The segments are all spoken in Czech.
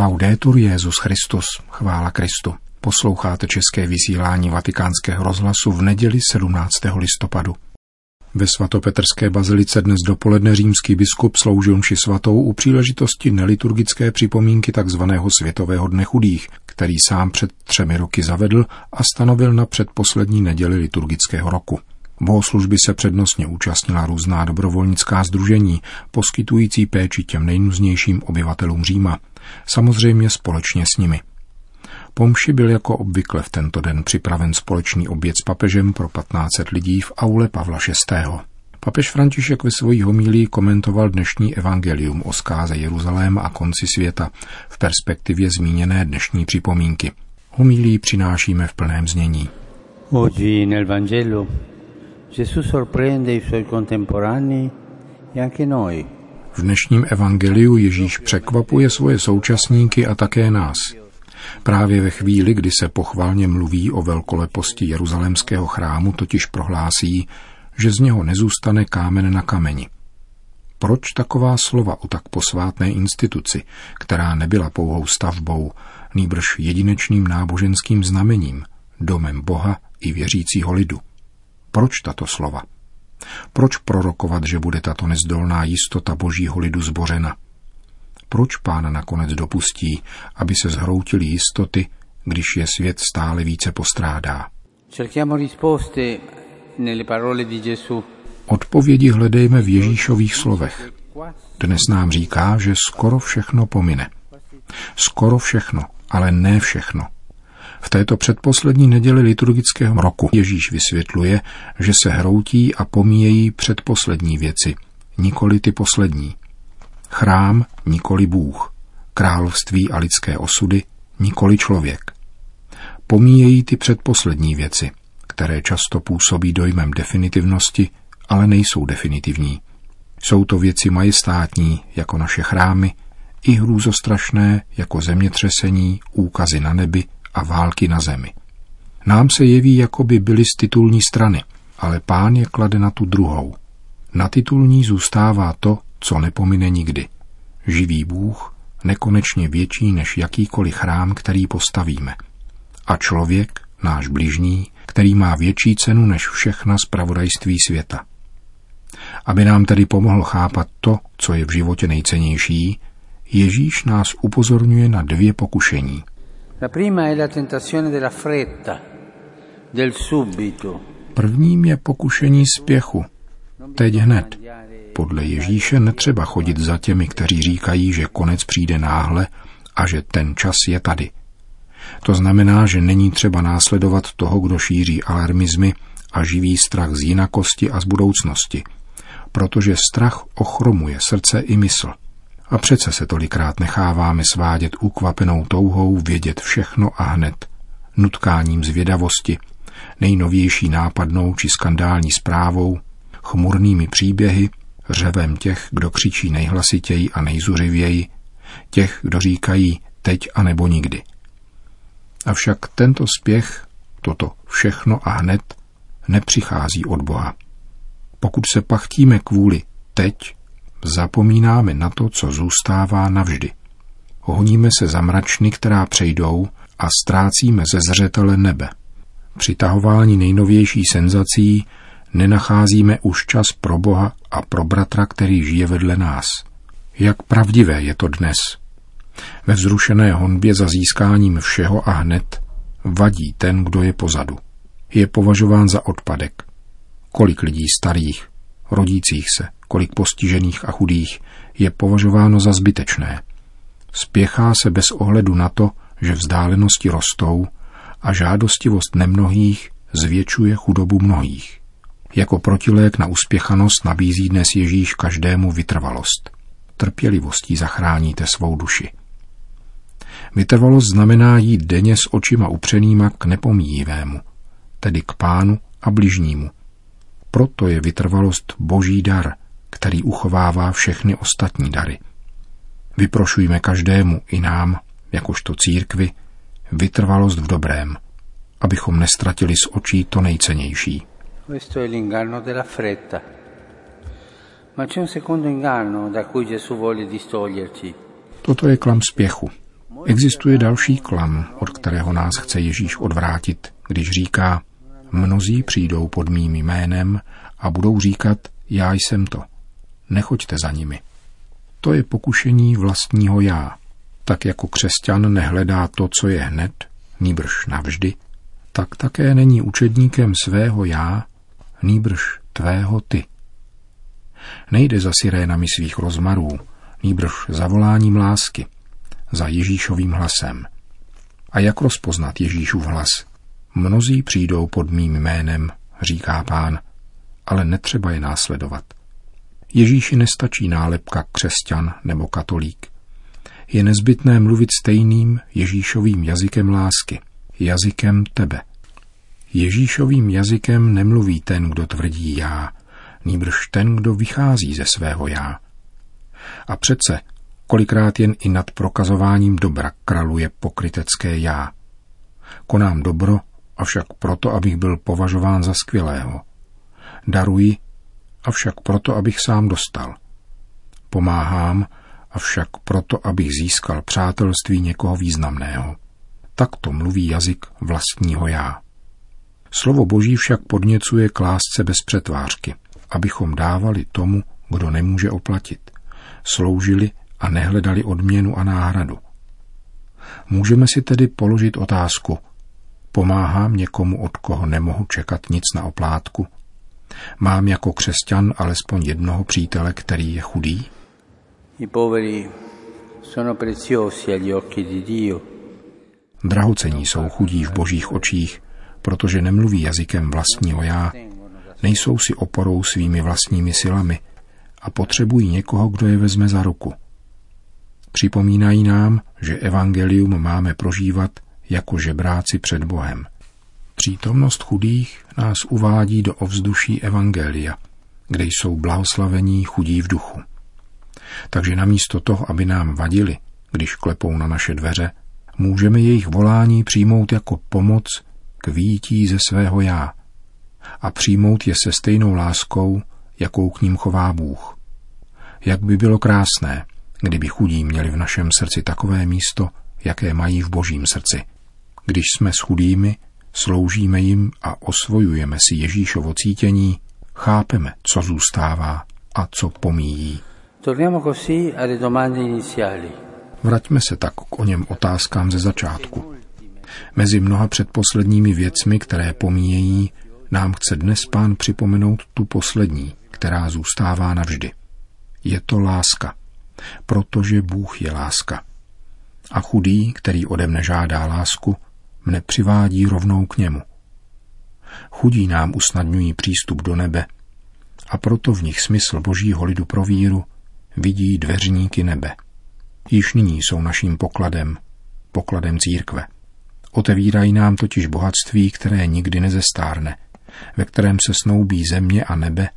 Laudetur Jezus Christus, chvála Kristu. Posloucháte české vysílání vatikánského rozhlasu v neděli 17. listopadu. Ve svatopetrské bazilice dnes dopoledne římský biskup sloužil mši svatou u příležitosti neliturgické připomínky tzv. Světového dne chudých, který sám před třemi roky zavedl a stanovil na předposlední neděli liturgického roku. Bohoslužby se přednostně účastnila různá dobrovolnická združení, poskytující péči těm nejnuznějším obyvatelům Říma, samozřejmě společně s nimi. Pomši byl jako obvykle v tento den připraven společný oběd s papežem pro 1500 lidí v aule Pavla VI. Papež František ve svojí homílii komentoval dnešní evangelium o zkáze Jeruzaléma a konci světa v perspektivě zmíněné dnešní připomínky. Homílii přinášíme v plném znění. Oggi nel Vangelo Gesù sorprende i suoi contemporanei e anche noi. V dnešním evangeliu Ježíš překvapuje svoje současníky a také nás. Právě ve chvíli, kdy se pochvalně mluví o velkoleposti jeruzalémského chrámu, totiž prohlásí, že z něho nezůstane kámen na kameni. Proč taková slova o tak posvátné instituci, která nebyla pouhou stavbou, nýbrž jedinečným náboženským znamením, domem Boha i věřícího lidu? Proč tato slova? Proč prorokovat, že bude tato nezdolná jistota božího lidu zbořena? Proč pán nakonec dopustí, aby se zhroutily jistoty, když je svět stále více postrádá? Odpovědi hledejme v Ježíšových slovech. Dnes nám říká, že skoro všechno pomine. Skoro všechno, ale ne všechno – v této předposlední neděli liturgického roku Ježíš vysvětluje, že se hroutí a pomíjejí předposlední věci, nikoli ty poslední. Chrám, nikoli Bůh, království a lidské osudy, nikoli člověk. Pomíjejí ty předposlední věci, které často působí dojmem definitivnosti, ale nejsou definitivní. Jsou to věci majestátní, jako naše chrámy, i hrůzostrašné, jako zemětřesení, úkazy na nebi a války na zemi. Nám se jeví, jako by byly z titulní strany, ale pán je klade na tu druhou. Na titulní zůstává to, co nepomine nikdy. Živý Bůh, nekonečně větší než jakýkoliv chrám, který postavíme. A člověk, náš bližní, který má větší cenu než všechna zpravodajství světa. Aby nám tedy pomohl chápat to, co je v životě nejcennější, Ježíš nás upozorňuje na dvě pokušení – La prima è la tentazione della fretta, del subito. Prvním je pokušení spěchu. Teď hned. Podle Ježíše netřeba chodit za těmi, kteří říkají, že konec přijde náhle a že ten čas je tady. To znamená, že není třeba následovat toho, kdo šíří alarmizmy a živý strach z jinakosti a z budoucnosti, protože strach ochromuje srdce i mysl. A přece se tolikrát necháváme svádět ukvapenou touhou vědět všechno a hned, nutkáním zvědavosti, nejnovější nápadnou či skandální zprávou, chmurnými příběhy, řevem těch, kdo křičí nejhlasitěji a nejzuřivěji, těch, kdo říkají teď a nebo nikdy. Avšak tento spěch, toto všechno a hned, nepřichází od Boha. Pokud se pachtíme kvůli teď Zapomínáme na to, co zůstává navždy. Honíme se za mračny, která přejdou a ztrácíme ze zřetele nebe. Při tahování nejnovější senzací nenacházíme už čas pro Boha a pro bratra, který žije vedle nás. Jak pravdivé je to dnes. Ve vzrušené honbě za získáním všeho a hned vadí ten, kdo je pozadu. Je považován za odpadek. Kolik lidí starých, rodících se, kolik postižených a chudých je považováno za zbytečné. Spěchá se bez ohledu na to, že vzdálenosti rostou a žádostivost nemnohých zvětšuje chudobu mnohých. Jako protilék na uspěchanost nabízí dnes Ježíš každému vytrvalost. Trpělivostí zachráníte svou duši. Vytrvalost znamená jít denně s očima upřenýma k nepomíjivému, tedy k pánu a bližnímu. Proto je vytrvalost boží dar, který uchovává všechny ostatní dary. Vyprošujme každému i nám, jakožto církvi, vytrvalost v dobrém, abychom nestratili z očí to nejcennější. Questo è l'inganno della fretta. Ma c'è un secondo inganno da cui Gesù vuole distoglierci. Toto je klam spěchu. Existuje další klam, od kterého nás chce Ježíš odvrátit, když říká, mnozí přijdou pod mým jménem a budou říkat, já jsem to. Nechoďte za nimi. To je pokušení vlastního já. Tak jako křesťan nehledá to, co je hned, nýbrž navždy, tak také není učedníkem svého já, nýbrž tvého ty. Nejde za sirénami svých rozmarů, nýbrž za voláním lásky, za Ježíšovým hlasem. A jak rozpoznat Ježíšův hlas? Mnozí přijdou pod mým jménem, říká pán, ale netřeba je následovat. Ježíši nestačí nálepka křesťan nebo katolík. Je nezbytné mluvit stejným Ježíšovým jazykem lásky, jazykem tebe. Ježíšovým jazykem nemluví ten, kdo tvrdí já, nýbrž ten, kdo vychází ze svého já. A přece, kolikrát jen i nad prokazováním dobra kraluje pokrytecké já. Konám dobro, avšak proto, abych byl považován za skvělého. Daruji, avšak proto, abych sám dostal. Pomáhám, avšak proto, abych získal přátelství někoho významného. Tak to mluví jazyk vlastního já. Slovo Boží však podněcuje k lásce bez přetvářky, abychom dávali tomu, kdo nemůže oplatit. Sloužili a nehledali odměnu a náhradu. Můžeme si tedy položit otázku, pomáhám někomu, od koho nemohu čekat nic na oplátku? Mám jako křesťan alespoň jednoho přítele, který je chudý? I poveri sono preziosi agli occhi di Dio. Drahocení jsou chudí v božích očích, protože nemluví jazykem vlastního já, nejsou si oporou svými vlastními silami a potřebují někoho, kdo je vezme za ruku. Připomínají nám, že evangelium máme prožívat jako žebráci před Bohem. Přítomnost chudých nás uvádí do ovzduší evangelia, kde jsou blahoslavení chudí v duchu. Takže namísto toho, aby nám vadili, když klepou na naše dveře, můžeme jejich volání přijmout jako pomoc k výjití ze svého já a přijmout je se stejnou láskou, jakou k ním chová Bůh. Jak by bylo krásné, kdyby chudí měli v našem srdci takové místo, jaké mají v božím srdci. Když jsme s chudými, sloužíme jim a osvojujeme si Ježíšovo cítění, chápeme, co zůstává a co pomíjí. Vraťme se tak k o něm otázkám ze začátku. Mezi mnoha předposledními věcmi, které pomíjejí, nám chce dnes pán připomenout tu poslední, která zůstává navždy. Je to láska, protože Bůh je láska. A chudý, který ode mne žádá lásku, mne přivádí rovnou k němu. Chudí nám usnadňují přístup do nebe a proto v nich smysl božího lidu pro víru vidí dveřníky nebe. Již nyní jsou naším pokladem, pokladem církve. Otevírají nám totiž bohatství, které nikdy nezestárne, ve kterém se snoubí země a nebe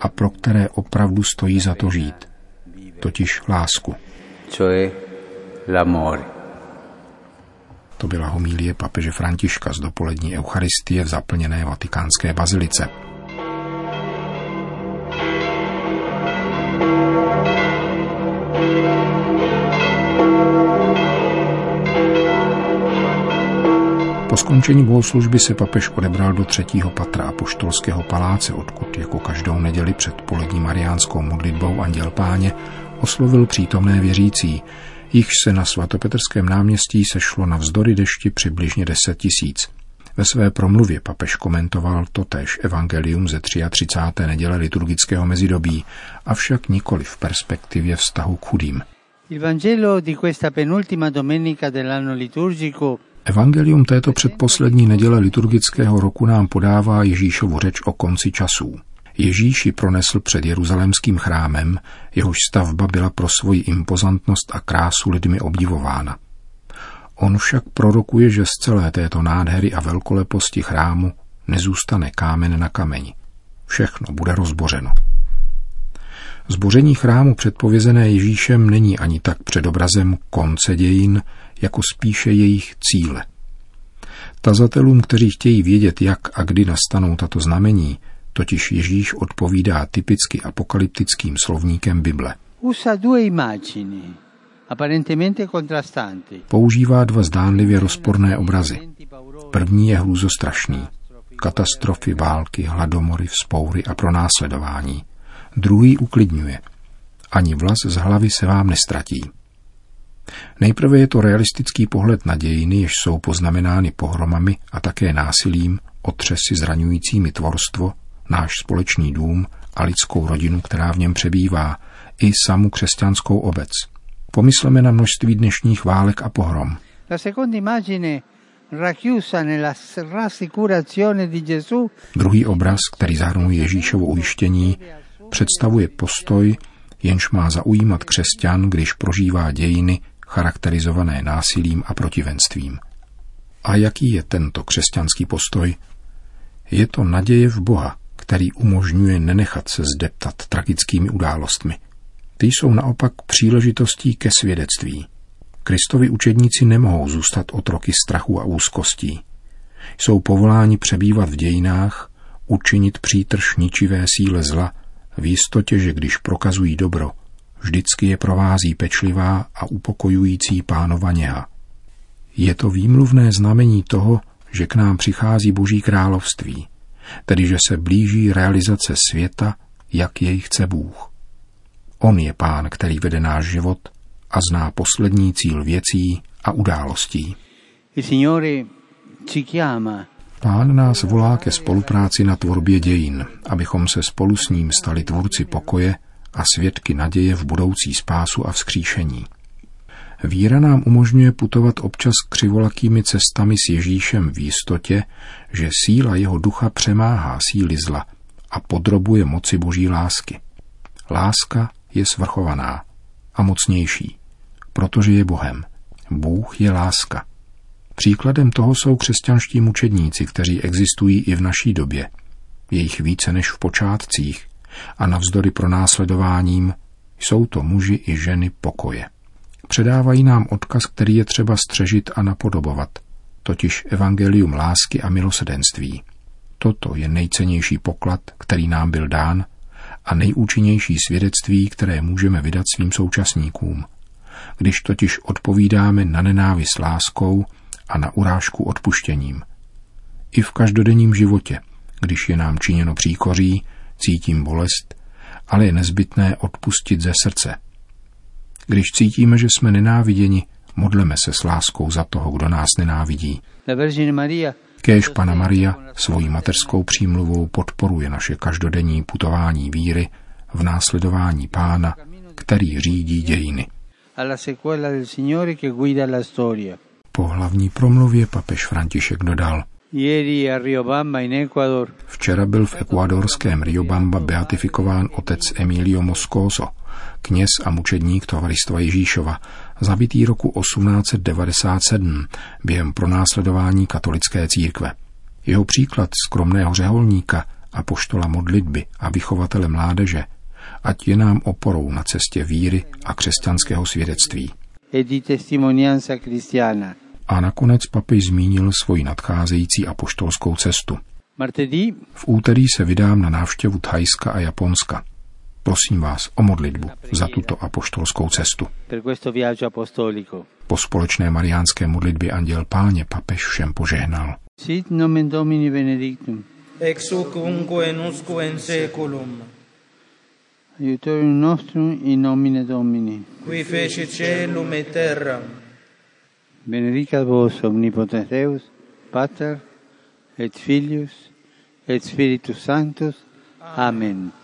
a pro které opravdu stojí za to žít, totiž lásku. Cioè l'amore. To byla homílie papeže Františka z dopolední eucharistie v zaplněné vatikánské bazilice. Po skončení bohoslužby se papež odebral do třetího patra apoštolského paláce, odkud jako každou neděli před polední mariánskou modlitbou Anděl Páně oslovil přítomné věřící, jichž se na svatopetrském náměstí sešlo na vzdory dešti přibližně 10 tisíc. Ve své promluvě papež komentoval totéž evangelium ze 33. neděle liturgického mezidobí, avšak nikoli v perspektivě vztahu k chudým. Evangelium této předposlední neděle liturgického roku nám podává Ježíšovu řeč o konci časů. Ježíši pronesl před jeruzalémským chrámem, jehož stavba byla pro svoji impozantnost a krásu lidmi obdivována. On však prorokuje, že z celé této nádhery a velkoleposti chrámu nezůstane kámen na kameni. Všechno bude rozbořeno. Zboření chrámu předpovězené Ježíšem není ani tak předobrazem konce dějin, jako spíše jejich cíle. Tazatelům, kteří chtějí vědět, jak a kdy nastanou tato znamení, totiž Ježíš odpovídá typicky apokalyptickým slovníkem Bible. Používá dva zdánlivě rozporné obrazy. První je hlůzostrašný. Katastrofy, války, hladomory, vzpoury a pronásledování. Druhý uklidňuje. Ani vlas z hlavy se vám nestratí. Nejprve je to realistický pohled na dějiny, jež jsou poznamenány pohromami a také násilím, otřesy zraňujícími tvorstvo, náš společný dům a lidskou rodinu, která v něm přebývá, i samu křesťanskou obec. Pomysleme na množství dnešních válek a pohrom. Druhý obraz, který zahrnuje Ježíšovo ujištění, představuje postoj, jenž má zaujímat křesťan, když prožívá dějiny charakterizované násilím a protivenstvím. A jaký je tento křesťanský postoj? Je to naděje v Boha, který umožňuje nenechat se zdeptat tragickými událostmi. Ty jsou naopak příležitostí ke svědectví. Kristovi učedníci nemohou zůstat otroky strachu a úzkostí. Jsou povoláni přebývat v dějinách, učinit přítrž ničivé síle zla, v jistotě, že když prokazují dobro, vždycky je provází pečlivá a upokojující pánova něha. Je to výmluvné znamení toho, že k nám přichází Boží království, tedy že se blíží realizace světa, jak jej chce Bůh. On je pán, který vede náš život a zná poslední cíl věcí a událostí. Pán nás volá ke spolupráci na tvorbě dějin, abychom se spolu s ním stali tvůrci pokoje a svědky naděje v budoucí spásu a vzkříšení. Víra nám umožňuje putovat občas křivolakými cestami s Ježíšem v jistotě, že síla jeho ducha přemáhá síly zla a podrobuje moci boží lásky. Láska je svrchovaná a mocnější, protože je Bohem. Bůh je láska. Příkladem toho jsou křesťanští mučedníci, kteří existují i v naší době. Je jich více než v počátcích a navzdory pronásledováním jsou to muži i ženy pokoje. Předávají nám odkaz, který je třeba střežit a napodobovat, totiž evangelium lásky a milosedenství. Toto je nejcennější poklad, který nám byl dán a nejúčinnější svědectví, které můžeme vydat svým současníkům. Když totiž odpovídáme na nenávist láskou a na urážku odpuštěním. I v každodenním životě, když je nám činěno příkoří, cítím bolest, ale je nezbytné odpustit ze srdce. Když cítíme, že jsme nenáviděni, modleme se s láskou za toho, kdo nás nenávidí. Kéž Pana Maria svojí mateřskou přímluvou podporuje naše každodenní putování víry v následování Pána, který řídí dějiny. Po hlavní promluvě papež František dodal, Včera byl v ekvádorském Riobamba beatifikován otec Emilio Moscoso, kněz a mučedník tovaristva Ježíšova, zabitý roku 1897 během pronásledování katolické církve. Jeho příklad skromného řeholníka a poštola modlitby a vychovatele mládeže, ať je nám oporou na cestě víry a křesťanského svědectví. A nakonec papež zmínil svoji nadcházející apoštolskou cestu. V úterý se vydám na návštěvu Thajska a Japonska. Prosím vás o modlitbu za tuto apoštolskou cestu. Po společné mariánské modlitbě Anděl Páně papež všem požehnal. Sit nomen Domini benedictum. Ex hoc unque in in seculum. Aiutorium nostrum in nomine Domini. Qui feci celum et terra. Benedicat vos omnipotens Deus, Pater, et Filius, et Spiritus Sanctus. Amen.